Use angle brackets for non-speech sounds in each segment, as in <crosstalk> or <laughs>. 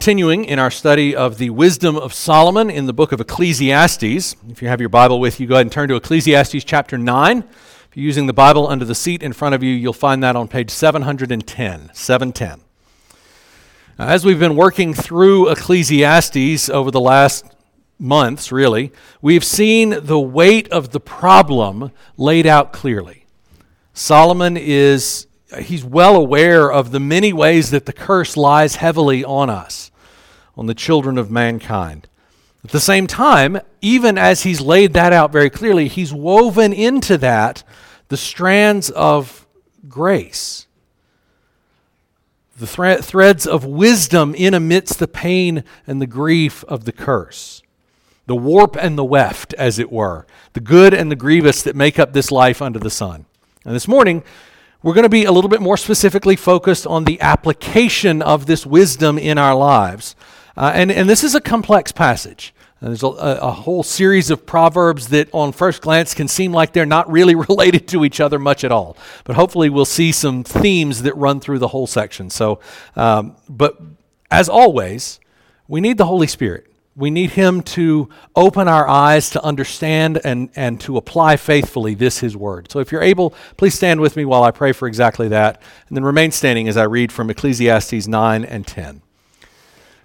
Continuing in our study of the wisdom of Solomon in the book of Ecclesiastes. If you have your Bible with you, go ahead and turn to Ecclesiastes chapter 9. If you're using the Bible under the seat in front of you, you'll find that on page 710. 710. Now, as we've been working through Ecclesiastes over the last months, really, we've seen the weight of the problem laid out clearly. Solomon is he's well aware of the many ways that the curse lies heavily on us on the children of mankind. At the same time, even as he's laid that out very clearly, he's woven into that the strands of grace, the thre- threads of wisdom in amidst the pain and the grief of the curse, the warp and the weft, as it were, the good and the grievous that make up this life under the sun. And this morning, we're going to be a little bit more specifically focused on the application of this wisdom in our lives. Uh, and, and this is a complex passage. There's a, a, whole series of proverbs that, on first glance, can seem like they're not really <laughs> related to each other much at all. But hopefully, we'll see some themes that run through the whole section. So, um, but as always, we need the Holy Spirit. We need Him to open our eyes to understand and, and to apply faithfully this His Word. So, if you're able, please stand with me while I pray for exactly that, and then remain standing as I read from Ecclesiastes 9 and 10.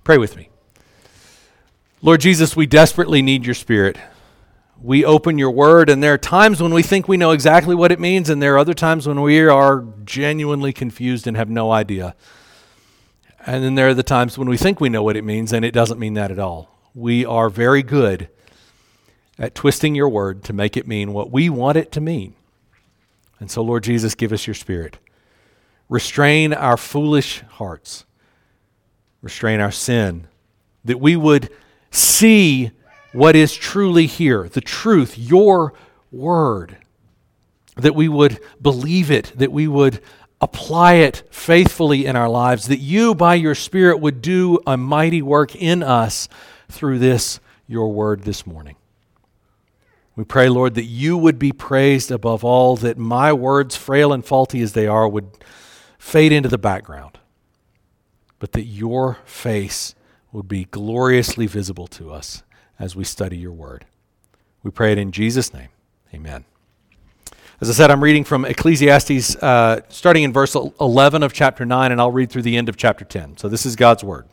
Pray with me. Lord Jesus, we desperately need your Spirit. We open your word, and there are times when we think we know exactly what it means, and there are other times when we are genuinely confused and have no idea. And then there are the times when we think we know what it means, and it doesn't mean that at all. We are very good at twisting your word to make it mean what we want it to mean. And so, Lord Jesus, give us your Spirit. Restrain our foolish hearts restrain our sin, that we would see what is truly here, the truth, your word, that we would believe it, that we would apply it faithfully in our lives, that you, by your Spirit, would do a mighty work in us through this, your word, this morning. We pray, Lord, that you would be praised above all, that my words, frail and faulty as they are, would fade into the background but that your face would be gloriously visible to us as we study your word. We pray it in Jesus' name. Amen. As I said, I'm reading from Ecclesiastes, uh, starting in verse 11 of chapter 9, and I'll read through the end of chapter 10. So this is God's word.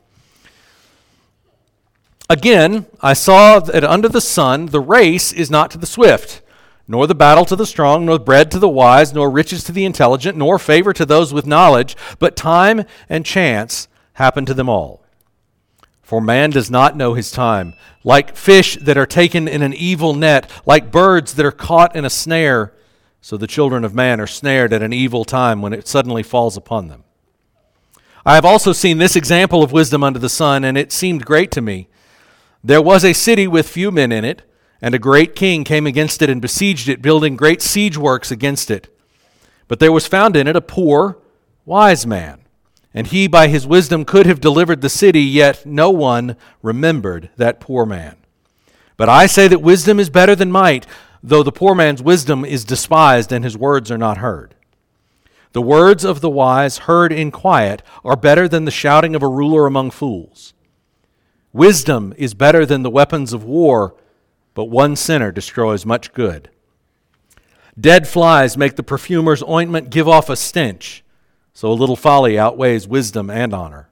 Again, I saw that under the sun the race is not to the swift, nor the battle to the strong, nor bread to the wise, nor riches to the intelligent, nor favor to those with knowledge, but time and chance happen to them all. For man does not know his time. Like fish that are taken in an evil net, like birds that are caught in a snare, so the children of man are snared at an evil time when it suddenly falls upon them. I have also seen this example of wisdom under the sun, and it seemed great to me. There was a city with few men in it, and a great king came against it and besieged it, building great siege works against it. But there was found in it a poor, wise man and he by his wisdom could have delivered the city, yet no one remembered that poor man. But I say that wisdom is better than might, though the poor man's wisdom is despised and his words are not heard. The words of the wise, heard in quiet, are better than the shouting of a ruler among fools. Wisdom is better than the weapons of war, but one sinner destroys much good. Dead flies make the perfumer's ointment give off a stench so a little folly outweighs wisdom and honor.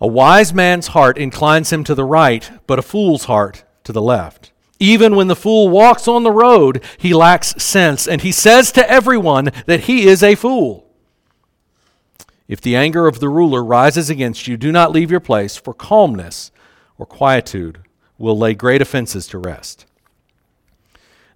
A wise man's heart inclines him to the right, but a fool's heart to the left. Even when the fool walks on the road, he lacks sense, and he says to everyone that he is a fool. If the anger of the ruler rises against you, do not leave your place, for calmness or quietude will lay great offenses to rest.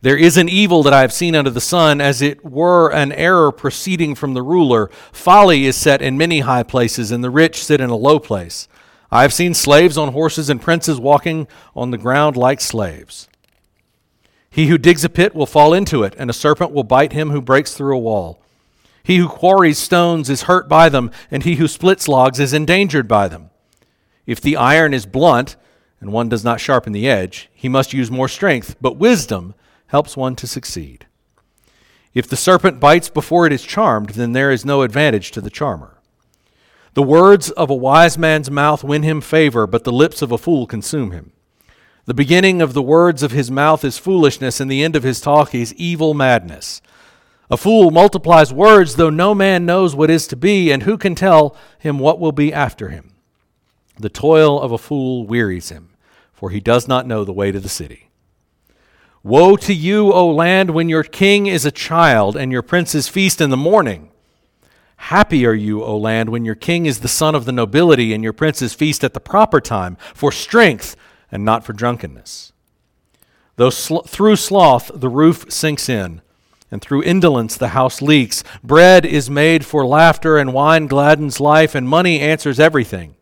There is an evil that I have seen under the sun, as it were an error proceeding from the ruler. Folly is set in many high places, and the rich sit in a low place. I have seen slaves on horses and princes walking on the ground like slaves. He who digs a pit will fall into it, and a serpent will bite him who breaks through a wall. He who quarries stones is hurt by them, and he who splits logs is endangered by them. If the iron is blunt, and one does not sharpen the edge, he must use more strength, but wisdom helps one to succeed. If the serpent bites before it is charmed, then there is no advantage to the charmer. The words of a wise man's mouth win him favor, but the lips of a fool consume him. The beginning of the words of his mouth is foolishness, and the end of his talk is evil madness. A fool multiplies words, though no man knows what is to be, and who can tell him what will be after him? The toil of a fool wearies him, for he does not know the way to the city. Woe to you, O land, when your king is a child and your princes feast in the morning. Happy are you, O land, when your king is the son of the nobility and your princes feast at the proper time, for strength and not for drunkenness. Though sl- through sloth the roof sinks in, and through indolence the house leaks, bread is made for laughter, and wine gladdens life, and money answers everything.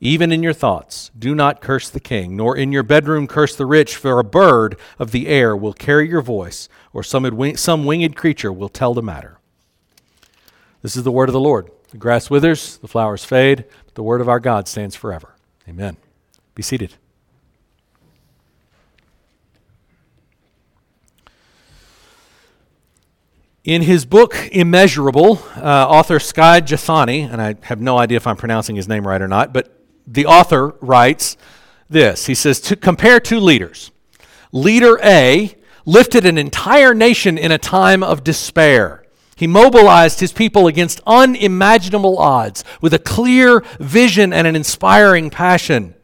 Even in your thoughts, do not curse the king, nor in your bedroom curse the rich, for a bird of the air will carry your voice, or some, some winged creature will tell the matter. This is the word of the Lord. The grass withers, the flowers fade, but the word of our God stands forever. Amen. Be seated. In his book Immeasurable, uh, author Skye Jethani, and I have no idea if I'm pronouncing his name right or not, but the author writes this. He says, to compare two leaders. Leader A lifted an entire nation in a time of despair. He mobilized his people against unimaginable odds with a clear vision and an inspiring passion.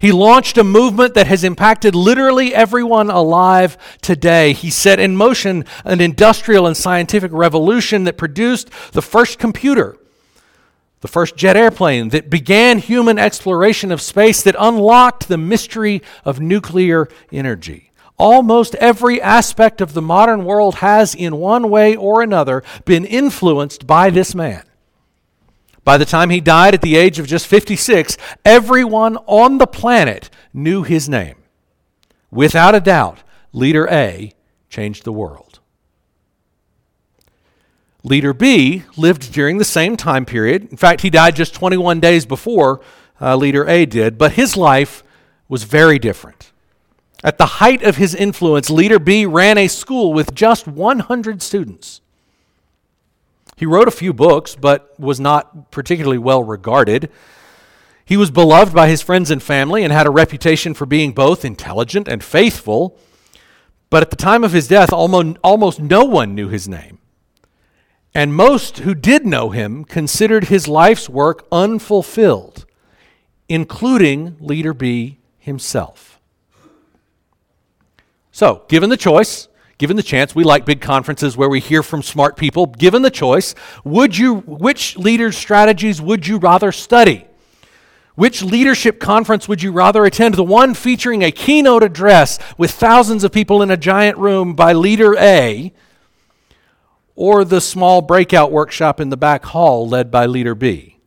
He launched a movement that has impacted literally everyone alive today. He set in motion an industrial and scientific revolution that produced the first computer, the first jet airplane that began human exploration of space, that unlocked the mystery of nuclear energy. Almost every aspect of the modern world has, in one way or another, been influenced by this man. By the time he died at the age of just 56, everyone on the planet knew his name. Without a doubt, Leader A changed the world. Leader B lived during the same time period. In fact, he died just 21 days before uh, Leader A did, but his life was very different. At the height of his influence, Leader B ran a school with just 100 students. He wrote a few books, but was not particularly well regarded. He was beloved by his friends and family and had a reputation for being both intelligent and faithful. But at the time of his death, almost, almost no one knew his name. And most who did know him considered his life's work unfulfilled, including Leader B himself. So, given the choice, given the chance, we like big conferences where we hear from smart people. Given the choice, would you which leaders' strategies would you rather study? Which leadership conference would you rather attend? The one featuring a keynote address with thousands of people in a giant room by leader A, or the small breakout workshop in the back hall led by Leader B.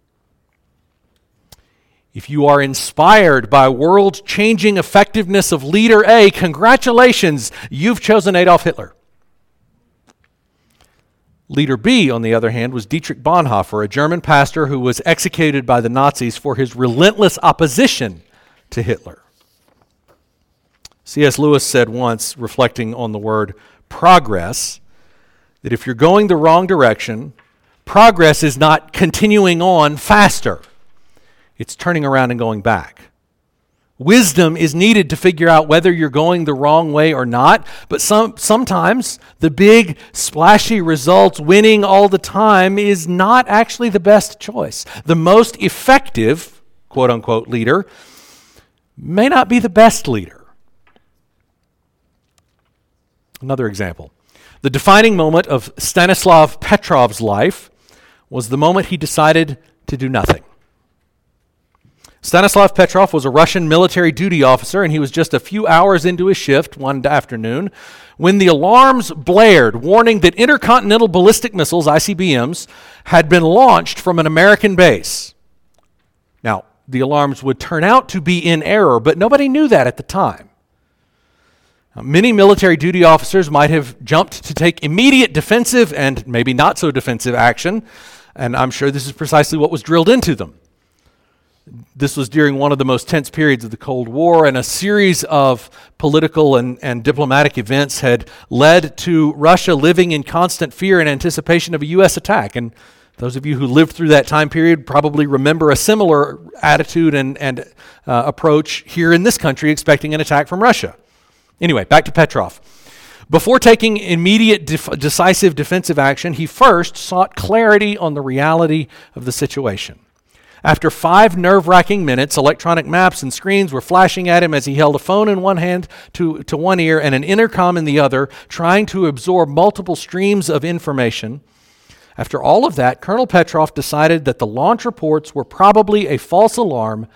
If you are inspired by world changing effectiveness of Leader A, congratulations, you've chosen Adolf Hitler. Leader B, on the other hand, was Dietrich Bonhoeffer, a German pastor who was executed by the Nazis for his relentless opposition to Hitler. C.S. Lewis said once, reflecting on the word progress, that if you're going the wrong direction, progress is not continuing on faster, it's turning around and going back. Wisdom is needed to figure out whether you're going the wrong way or not, but some, sometimes the big, splashy results, winning all the time, is not actually the best choice. The most effective, quote unquote, leader may not be the best leader. Another example the defining moment of Stanislav Petrov's life was the moment he decided to do nothing. Stanislav Petrov was a Russian military duty officer, and he was just a few hours into his shift one afternoon when the alarms blared, warning that intercontinental ballistic missiles, ICBMs, had been launched from an American base. Now, the alarms would turn out to be in error, but nobody knew that at the time. Many military duty officers might have jumped to take immediate defensive and maybe not so defensive action, and I'm sure this is precisely what was drilled into them. This was during one of the most tense periods of the Cold War, and a series of political and, and diplomatic events had led to Russia living in constant fear and anticipation of a U.S. attack. And Those of you who lived through that time period probably remember a similar attitude and, and uh, approach here in this country, expecting an attack from Russia. Anyway, back to Petrov. Before taking immediate def- decisive defensive action, he first sought clarity on the reality of the situation. After five nerve wracking minutes, electronic maps and screens were flashing at him as he held a phone in one hand to, to one ear and an intercom in the other, trying to absorb multiple streams of information. After all of that, Colonel Petrov decided that the launch reports were probably a false alarm,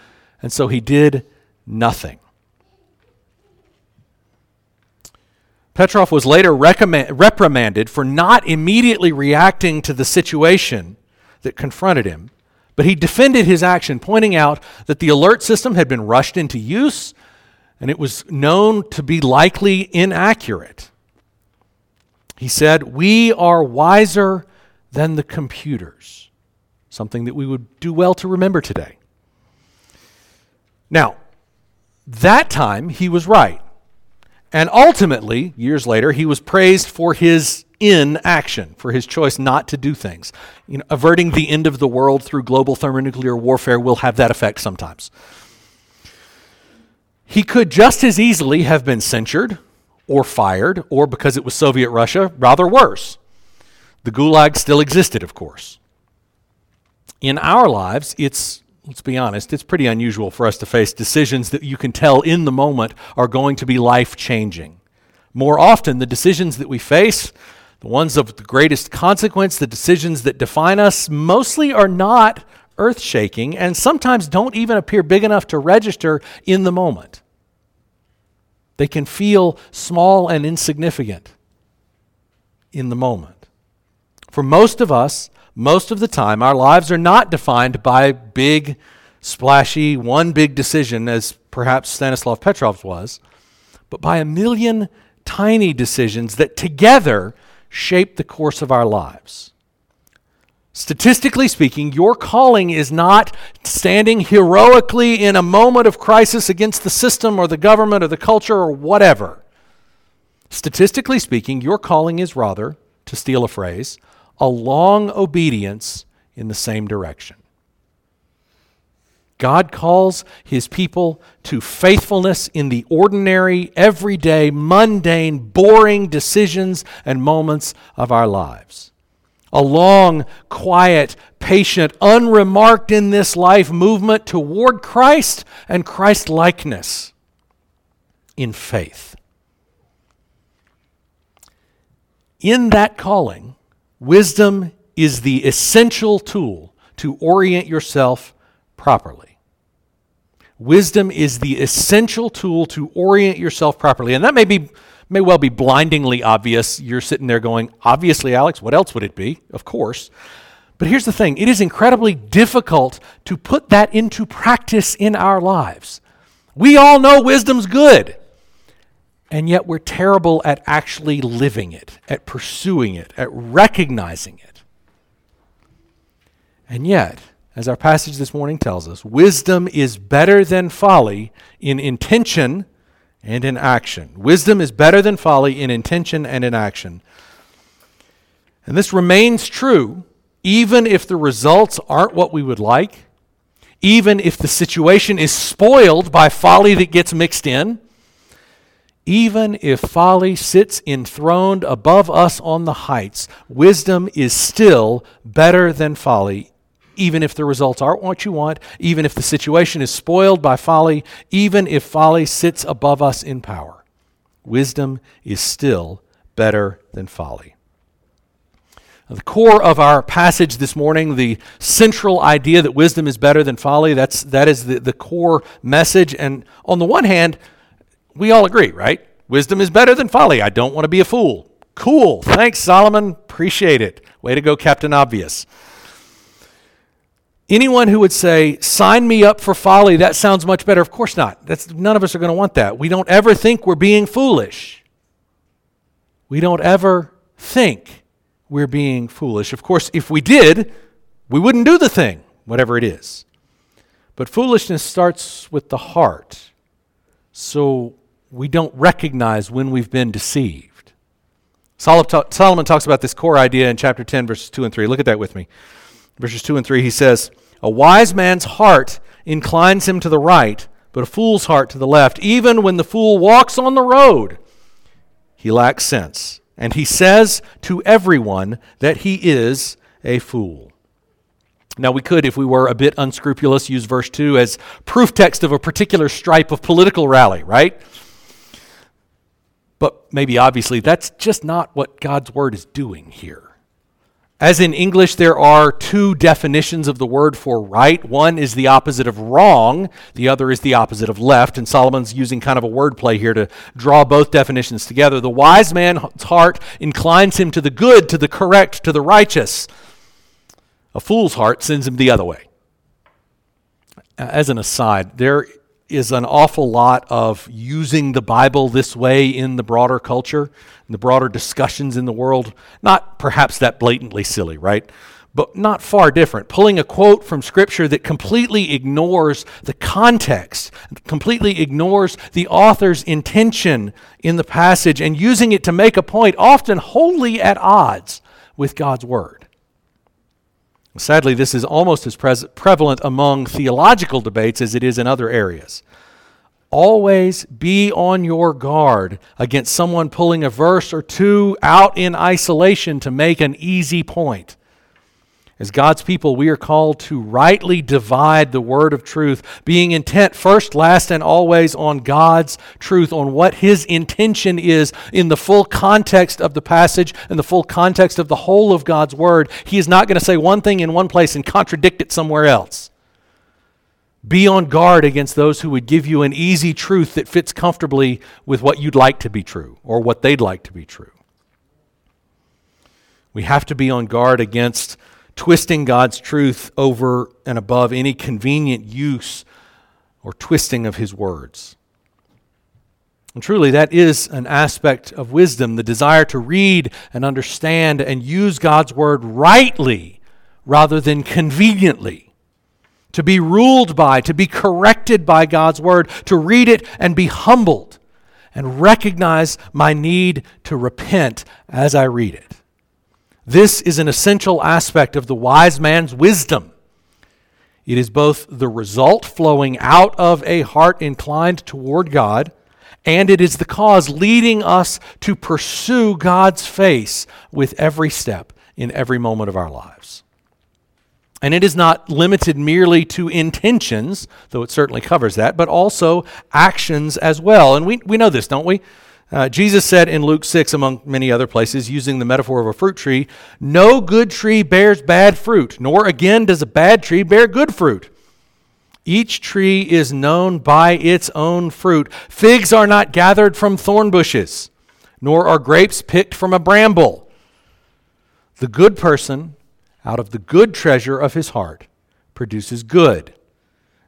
and so he did nothing. Petrov was later reprimanded for not immediately reacting to the situation that confronted him but he defended his action, pointing out that the alert system had been rushed into use and it was known to be likely inaccurate. He said, We are wiser than the computers, something that we would do well to remember today. Now, that time he was right. And ultimately, years later, he was praised for his inaction, for his choice not to do things. You know, averting the end of the world through global thermonuclear warfare will have that effect sometimes. He could just as easily have been censured or fired, or because it was Soviet Russia, rather worse. The Gulag still existed, of course. In our lives, it's let's be honest, it's pretty unusual for us to face decisions that you can tell in the moment are going to be life changing. More often, the decisions that we face, the ones of the greatest consequence, the decisions that define us, mostly are not earth shaking and sometimes don't even appear big enough to register in the moment. They can feel small and insignificant in the moment. For most of us, most of the time, our lives are not defined by big, splashy, one big decision, as perhaps Stanislav Petrov's was, but by a million tiny decisions that together shape the course of our lives. Statistically speaking, your calling is not standing heroically in a moment of crisis against the system or the government or the culture or whatever. Statistically speaking, your calling is rather, to steal a phrase, a long obedience in the same direction. God calls his people to faithfulness in the ordinary, everyday, mundane, boring decisions and moments of our lives. A long, quiet, patient, unremarked in this life movement toward Christ and Christ likeness in faith. In that calling, wisdom is the essential tool to orient yourself properly. Wisdom is the essential tool to orient yourself properly. And that may be may well be blindingly obvious. You're sitting there going, "Obviously, Alex, what else would it be?" Of course. But here's the thing, it is incredibly difficult to put that into practice in our lives. We all know wisdom's good. And yet we're terrible at actually living it, at pursuing it, at recognizing it. And yet, as our passage this morning tells us, wisdom is better than folly in intention and in action. Wisdom is better than folly in intention and in action. And this remains true even if the results aren't what we would like, even if the situation is spoiled by folly that gets mixed in, even if folly sits enthroned above us on the heights, wisdom is still better than folly even if the results aren't what you want, even if the situation is spoiled by folly, even if folly sits above us in power. Wisdom is still better than folly. The core of our passage this morning, the central idea that wisdom is better than folly, that's, that is the, the core message. And on the one hand, we all agree, right? Wisdom is better than folly. I don't want to be a fool. Cool. Thanks, Solomon. Appreciate it. Way to go, Captain Obvious. Anyone who would say, sign me up for folly, that sounds much better. Of course not. That's, none of us are going to want that. We don't ever think we're being foolish. We don't ever think we're being foolish. Of course, if we did, we wouldn't do the thing, whatever it is. But foolishness starts with the heart. So we don't recognize when we've been deceived. Solomon talks about this core idea in chapter 10, verses 2 and 3. Look at that with me. Verses 2 and 3, he says, A wise man's heart inclines him to the right, but a fool's heart to the left. Even when the fool walks on the road, he lacks sense. And he says to everyone that he is a fool. Now, we could, if we were a bit unscrupulous, use verse 2 as proof text of a particular stripe of political rally, right? But maybe obviously that's just not what God's word is doing here. As in English, there are two definitions of the word for right. One is the opposite of wrong, the other is the opposite of left. And Solomon's using kind of a wordplay here to draw both definitions together. The wise man's heart inclines him to the good, to the correct, to the righteous. A fool's heart sends him the other way. As an aside, there is an awful lot of using the Bible this way in the broader culture, in the broader discussions in the world. Not perhaps that blatantly silly, right? But not far different. Pulling a quote from Scripture that completely ignores the context, completely ignores the author's intention in the passage, and using it to make a point, often wholly at odds with God's Word. Sadly, this is almost as prevalent among theological debates as it is in other areas. Always be on your guard against someone pulling a verse or two out in isolation to make an easy point. As God's people, we are called to rightly divide the word of truth, being intent first, last, and always on God's truth, on what His intention is in the full context of the passage and the full context of the whole of God's word. He is not going to say one thing in one place and contradict it somewhere else. Be on guard against those who would give you an easy truth that fits comfortably with what you'd like to be true or what they'd like to be true. We have to be on guard against twisting God's truth over and above any convenient use or twisting of his words. And truly, that is an aspect of wisdom the desire to read and understand and use God's word rightly rather than conveniently. To be ruled by, to be corrected by God's word, to read it and be humbled and recognize my need to repent as I read it. This is an essential aspect of the wise man's wisdom. It is both the result flowing out of a heart inclined toward God, and it is the cause leading us to pursue God's face with every step in every moment of our lives. And it is not limited merely to intentions, though it certainly covers that, but also actions as well. And we, we know this, don't we? Uh, Jesus said in Luke 6, among many other places, using the metaphor of a fruit tree, No good tree bears bad fruit, nor again does a bad tree bear good fruit. Each tree is known by its own fruit. Figs are not gathered from thorn bushes, nor are grapes picked from a bramble. The good person, out of the good treasure of his heart, produces good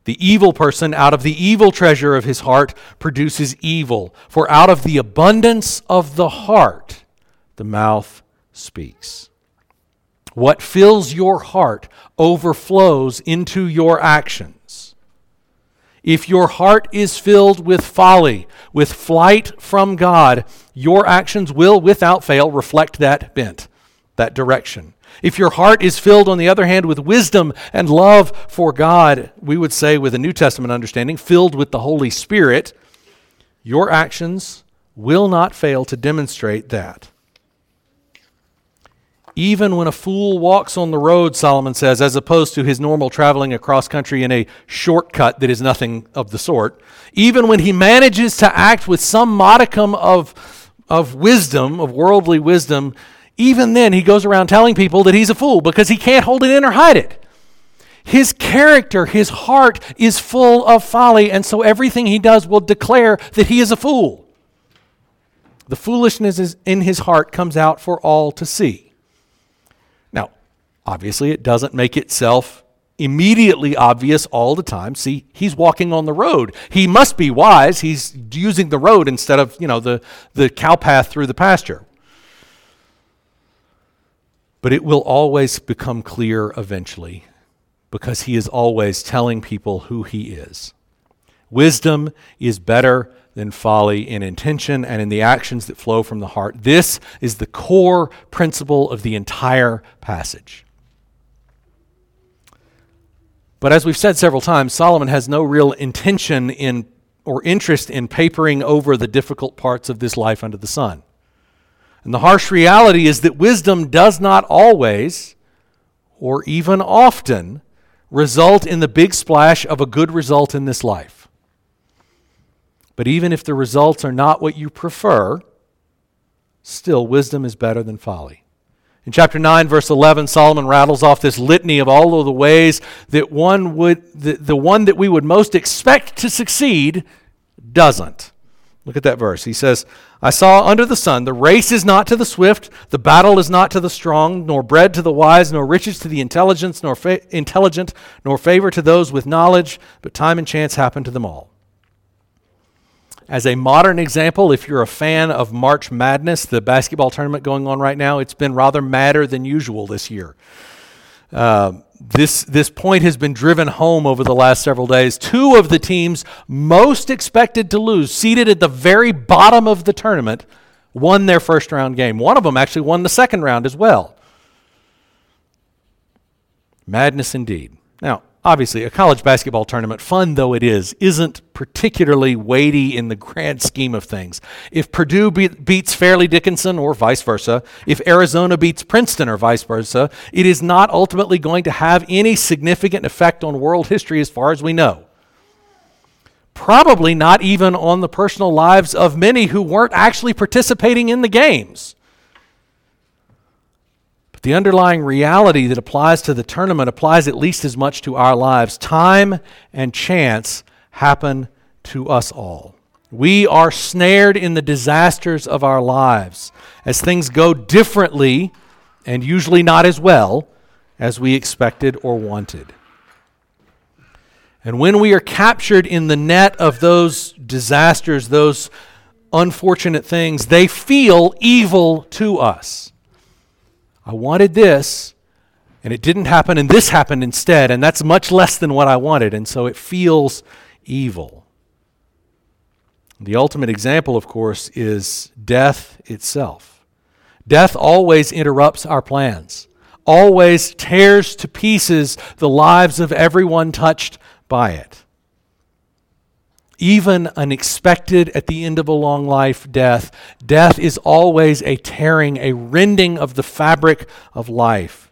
the evil person, out of the evil treasure of his heart, produces evil. For out of the abundance of the heart, the mouth speaks. What fills your heart overflows into your actions. If your heart is filled with folly, with flight from God, your actions will, without fail, reflect that bent, that direction. If your heart is filled, on the other hand, with wisdom and love for God, we would say with a New Testament understanding, filled with the Holy Spirit, your actions will not fail to demonstrate that. Even when a fool walks on the road, Solomon says, as opposed to his normal traveling across country in a shortcut that is nothing of the sort, even when he manages to act with some modicum of, of wisdom, of worldly wisdom, even then, he goes around telling people that he's a fool because he can't hold it in or hide it. His character, his heart is full of folly, and so everything he does will declare that he is a fool. The foolishness in his heart comes out for all to see. Now, obviously, it doesn't make itself immediately obvious all the time. See, he's walking on the road. He must be wise. He's using the road instead of, you know, the, the cow path through the pasture but it will always become clear eventually because he is always telling people who he is. Wisdom is better than folly in intention and in the actions that flow from the heart. This is the core principle of the entire passage. But as we've said several times, Solomon has no real intention in or interest in papering over the difficult parts of this life under the sun. And the harsh reality is that wisdom does not always, or even often, result in the big splash of a good result in this life. But even if the results are not what you prefer, still wisdom is better than folly. In chapter 9, verse 11, Solomon rattles off this litany of all of the ways that one would, the, the one that we would most expect to succeed doesn't. Look at that verse. He says, I saw under the sun, the race is not to the swift, the battle is not to the strong, nor bread to the wise, nor riches to the intelligence, nor fa- intelligent, nor favor to those with knowledge, but time and chance happen to them all. As a modern example, if you're a fan of March Madness, the basketball tournament going on right now, it's been rather madder than usual this year. Uh, this, this point has been driven home over the last several days. Two of the teams most expected to lose, seated at the very bottom of the tournament, won their first round game. One of them actually won the second round as well. Madness indeed. Now, obviously, a college basketball tournament, fun though it is, isn't particularly weighty in the grand scheme of things. If Purdue be- beats Fairleigh Dickinson or vice versa, if Arizona beats Princeton or vice versa, it is not ultimately going to have any significant effect on world history as far as we know. Probably not even on the personal lives of many who weren't actually participating in the games. But the underlying reality that applies to the tournament applies at least as much to our lives. Time and chance happen to us all. We are snared in the disasters of our lives as things go differently and usually not as well as we expected or wanted. And when we are captured in the net of those disasters, those unfortunate things, they feel evil to us. I wanted this, and it didn't happen, and this happened instead, and that's much less than what I wanted, and so it feels evil. The ultimate example, of course, is death itself. Death always interrupts our plans, always tears to pieces the lives of everyone touched by it even unexpected at the end of a long life death, death is always a tearing, a rending of the fabric of life.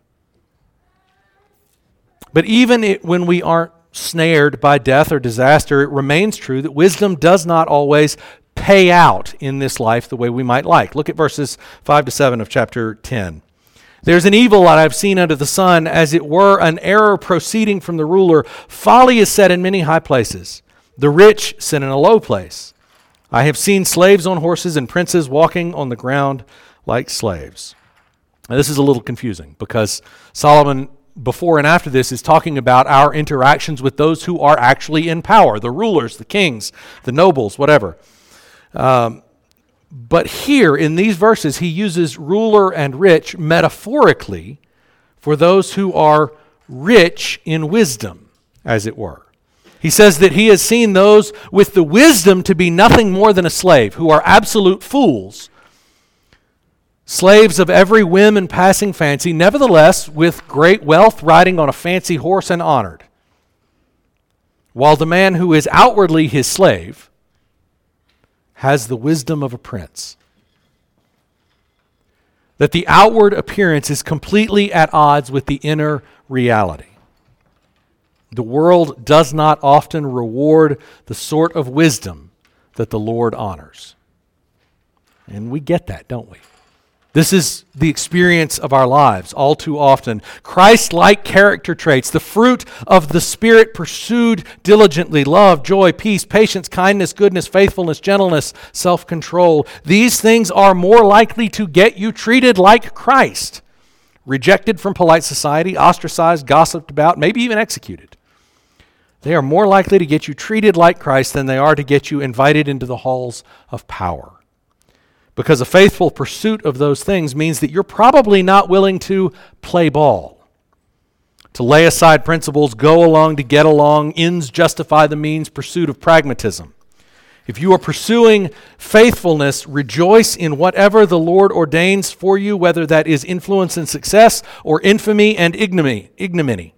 But even it, when we aren't snared by death or disaster, it remains true that wisdom does not always pay out in this life the way we might like. Look at verses 5 to 7 of chapter 10. There's an evil that I've seen under the sun, as it were an error proceeding from the ruler. Folly is said in many high places. The rich sit in a low place. I have seen slaves on horses and princes walking on the ground like slaves. Now, this is a little confusing because Solomon, before and after this, is talking about our interactions with those who are actually in power the rulers, the kings, the nobles, whatever. Um, but here in these verses, he uses ruler and rich metaphorically for those who are rich in wisdom, as it were. He says that he has seen those with the wisdom to be nothing more than a slave, who are absolute fools, slaves of every whim and passing fancy, nevertheless with great wealth, riding on a fancy horse and honored. While the man who is outwardly his slave has the wisdom of a prince. That the outward appearance is completely at odds with the inner reality. The world does not often reward the sort of wisdom that the Lord honors. And we get that, don't we? This is the experience of our lives all too often. Christ like character traits, the fruit of the Spirit pursued diligently love, joy, peace, patience, kindness, goodness, faithfulness, gentleness, self control. These things are more likely to get you treated like Christ, rejected from polite society, ostracized, gossiped about, maybe even executed. They are more likely to get you treated like Christ than they are to get you invited into the halls of power. Because a faithful pursuit of those things means that you're probably not willing to play ball, to lay aside principles, go along to get along, ends justify the means, pursuit of pragmatism. If you are pursuing faithfulness, rejoice in whatever the Lord ordains for you, whether that is influence and success or infamy and ignominy.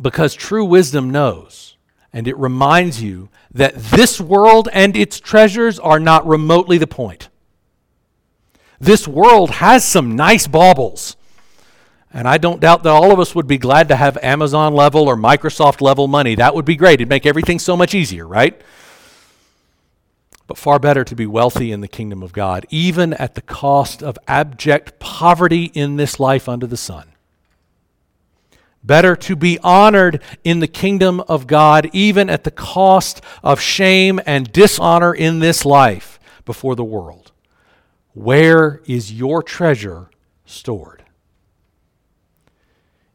Because true wisdom knows, and it reminds you that this world and its treasures are not remotely the point. This world has some nice baubles. And I don't doubt that all of us would be glad to have Amazon level or Microsoft level money. That would be great. It'd make everything so much easier, right? But far better to be wealthy in the kingdom of God, even at the cost of abject poverty in this life under the sun. Better to be honored in the kingdom of God, even at the cost of shame and dishonor in this life before the world. Where is your treasure stored?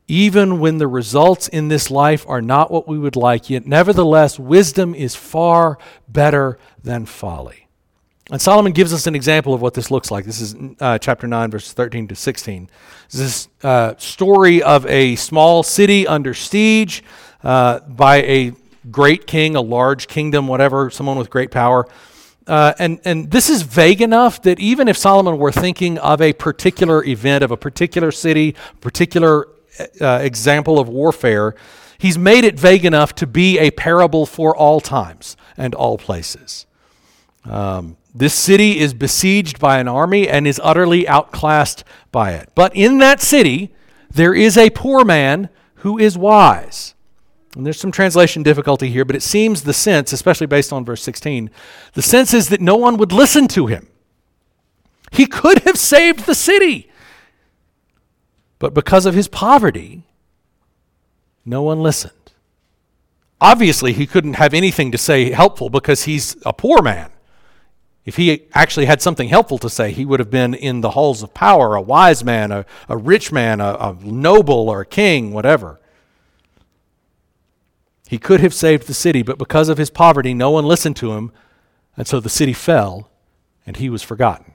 even when the results in this life are not what we would like, yet nevertheless, wisdom is far better than folly. And Solomon gives us an example of what this looks like. This is uh, chapter 9, verses 13 to 16. This is uh, story of a small city under siege uh, by a great king, a large kingdom, whatever, someone with great power. Uh, and, and this is vague enough that even if Solomon were thinking of a particular event, of a particular city, particular uh, example of warfare, he's made it vague enough to be a parable for all times and all places. Um, this city is besieged by an army and is utterly outclassed by it. But in that city, there is a poor man who is wise. And there's some translation difficulty here, but it seems the sense, especially based on verse 16, the sense is that no one would listen to him. He could have saved the city. But because of his poverty, no one listened. Obviously, he couldn't have anything to say helpful because he's a poor man. If he actually had something helpful to say, he would have been in the halls of power, a wise man, a, a rich man, a, a noble or a king, whatever. He could have saved the city, but because of his poverty, no one listened to him, and so the city fell, and he was forgotten.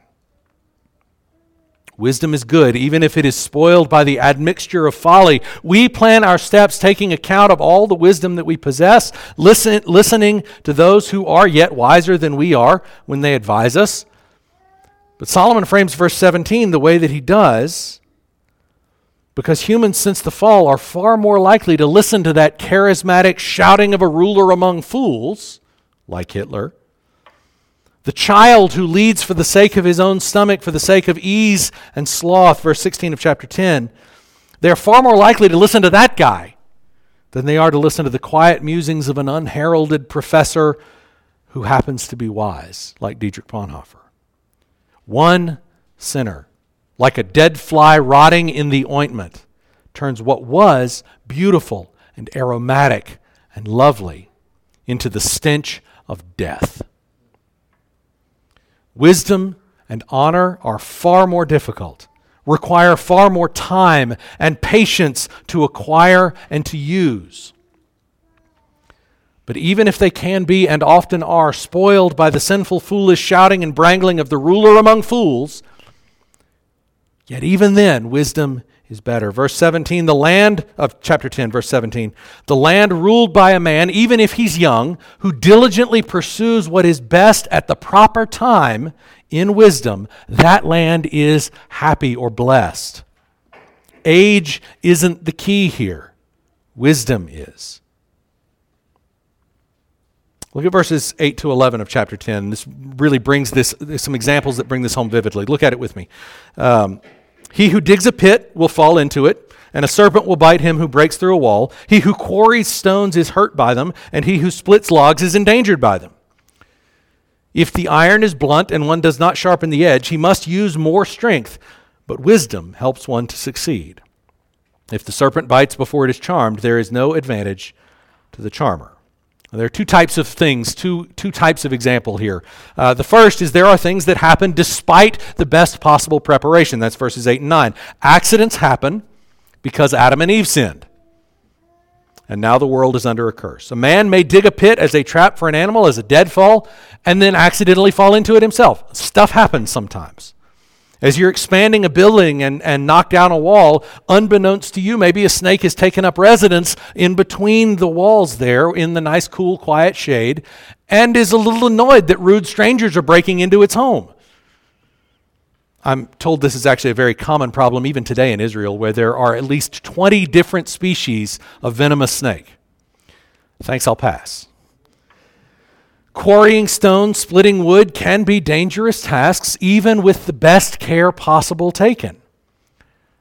Wisdom is good, even if it is spoiled by the admixture of folly. We plan our steps taking account of all the wisdom that we possess, listen, listening to those who are yet wiser than we are when they advise us. But Solomon frames verse 17 the way that he does because humans, since the fall, are far more likely to listen to that charismatic shouting of a ruler among fools, like Hitler the child who leads for the sake of his own stomach, for the sake of ease and sloth, verse 16 of chapter 10, they're far more likely to listen to that guy than they are to listen to the quiet musings of an unheralded professor who happens to be wise, like Dietrich Bonhoeffer. One sinner, like a dead fly rotting in the ointment, turns what was beautiful and aromatic and lovely into the stench of death. Wisdom and honor are far more difficult, require far more time and patience to acquire and to use. But even if they can be and often are spoiled by the sinful, foolish shouting and brangling of the ruler among fools, yet even then, wisdom is better. Verse 17, the land of chapter 10, verse 17, the land ruled by a man, even if he's young, who diligently pursues what is best at the proper time in wisdom, that land is happy or blessed. Age isn't the key here, wisdom is. Look at verses 8 to 11 of chapter 10. This really brings this, some examples that bring this home vividly. Look at it with me. Um, he who digs a pit will fall into it, and a serpent will bite him who breaks through a wall. He who quarries stones is hurt by them, and he who splits logs is endangered by them. If the iron is blunt and one does not sharpen the edge, he must use more strength, but wisdom helps one to succeed. If the serpent bites before it is charmed, there is no advantage to the charmer. There are two types of things, two, two types of example here. Uh, the first is there are things that happen despite the best possible preparation. That's verses 8 and 9. Accidents happen because Adam and Eve sinned. And now the world is under a curse. A man may dig a pit as a trap for an animal, as a deadfall, and then accidentally fall into it himself. Stuff happens sometimes. As you're expanding a building and, and knock down a wall, unbeknownst to you, maybe a snake has taken up residence in between the walls there in the nice, cool, quiet shade and is a little annoyed that rude strangers are breaking into its home. I'm told this is actually a very common problem even today in Israel, where there are at least 20 different species of venomous snake. Thanks, I'll pass. Quarrying stone, splitting wood can be dangerous tasks, even with the best care possible taken.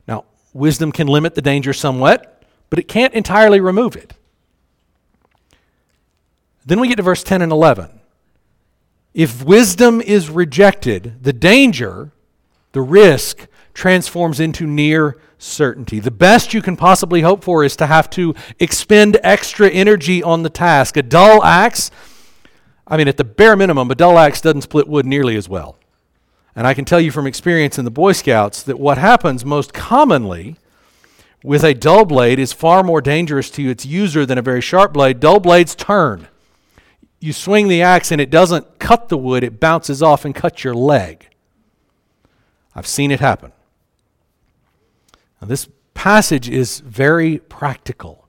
Now, wisdom can limit the danger somewhat, but it can't entirely remove it. Then we get to verse 10 and 11. If wisdom is rejected, the danger, the risk, transforms into near certainty. The best you can possibly hope for is to have to expend extra energy on the task. A dull axe I mean, at the bare minimum, a dull axe doesn't split wood nearly as well. And I can tell you from experience in the Boy Scouts that what happens most commonly with a dull blade is far more dangerous to its user than a very sharp blade. Dull blades turn. You swing the axe and it doesn't cut the wood, it bounces off and cuts your leg. I've seen it happen. Now, this passage is very practical.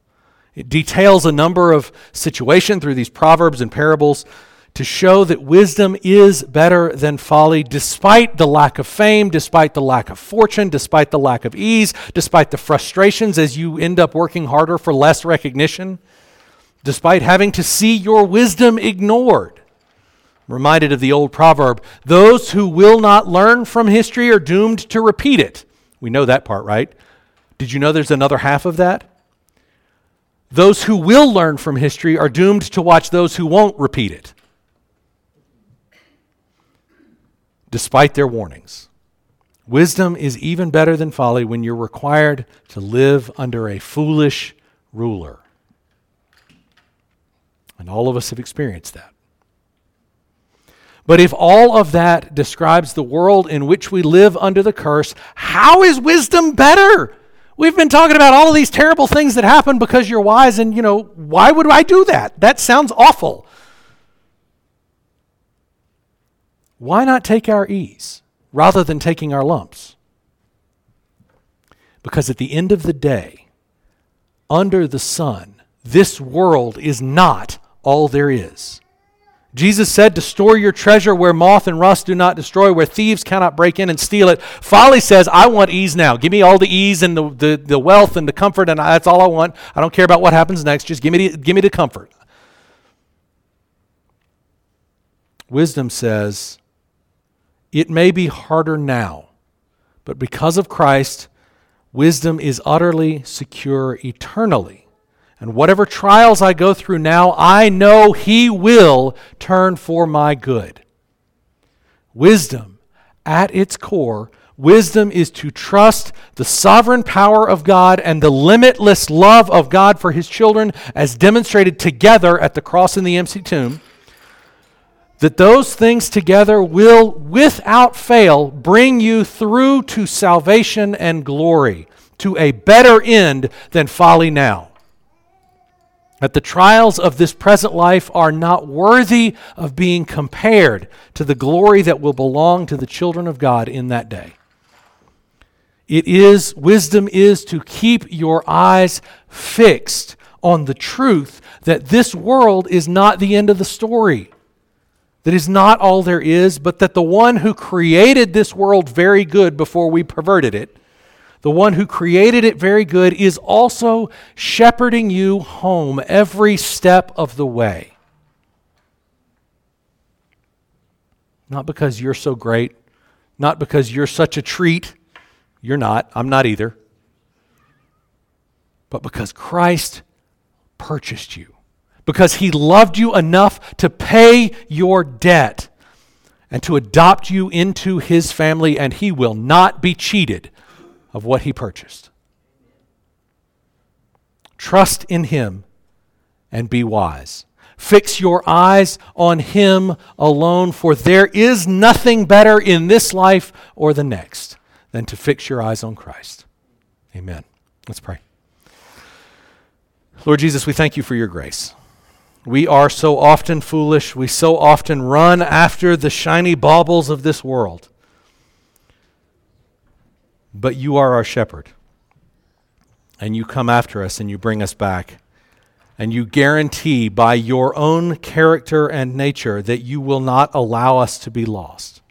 It details a number of situations through these proverbs and parables to show that wisdom is better than folly, despite the lack of fame, despite the lack of fortune, despite the lack of ease, despite the frustrations as you end up working harder for less recognition, despite having to see your wisdom ignored. I'm reminded of the old proverb those who will not learn from history are doomed to repeat it. We know that part, right? Did you know there's another half of that? Those who will learn from history are doomed to watch those who won't repeat it. Despite their warnings. Wisdom is even better than folly when you're required to live under a foolish ruler. And all of us have experienced that. But if all of that describes the world in which we live under the curse, how is wisdom better? We've been talking about all of these terrible things that happen because you're wise, and you know, why would I do that? That sounds awful. Why not take our ease rather than taking our lumps? Because at the end of the day, under the sun, this world is not all there is. Jesus said to store your treasure where moth and rust do not destroy, where thieves cannot break in and steal it. Folly says, I want ease now. Give me all the ease and the, the, the wealth and the comfort, and that's all I want. I don't care about what happens next. Just give me, the, give me the comfort. Wisdom says, it may be harder now, but because of Christ, wisdom is utterly secure eternally. And whatever trials I go through now, I know He will turn for my good. Wisdom, at its core, wisdom is to trust the sovereign power of God and the limitless love of God for His children, as demonstrated together at the cross and the empty tomb that those things together will, without fail, bring you through to salvation and glory, to a better end than folly now. That the trials of this present life are not worthy of being compared to the glory that will belong to the children of God in that day. It is, wisdom is to keep your eyes fixed on the truth that this world is not the end of the story that is not all there is, but that the one who created this world very good before we perverted it, the one who created it very good, is also shepherding you home every step of the way. Not because you're so great, not because you're such a treat. You're not. I'm not either. But because Christ purchased you because he loved you enough to pay your debt and to adopt you into his family, and he will not be cheated of what he purchased. Trust in him and be wise. Fix your eyes on him alone, for there is nothing better in this life or the next than to fix your eyes on Christ. Amen. Let's pray. Lord Jesus, we thank you for your grace. We are so often foolish. We so often run after the shiny baubles of this world. But you are our shepherd. And you come after us and you bring us back. And you guarantee by your own character and nature that you will not allow us to be lost.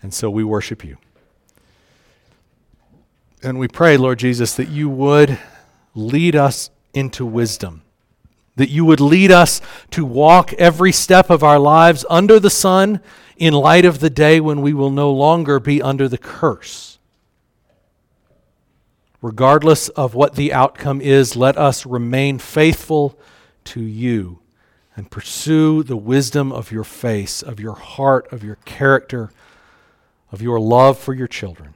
And so we worship you. And we pray, Lord Jesus, that you would lead us into wisdom, that you would lead us to walk every step of our lives under the sun in light of the day when we will no longer be under the curse. Regardless of what the outcome is, let us remain faithful to you and pursue the wisdom of your face, of your heart, of your character, of your love for your children,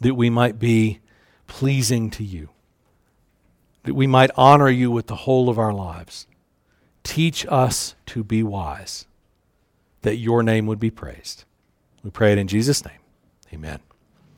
that we might be pleasing to you, that we might honor you with the whole of our lives. Teach us to be wise, that your name would be praised. We pray it in Jesus' name. Amen.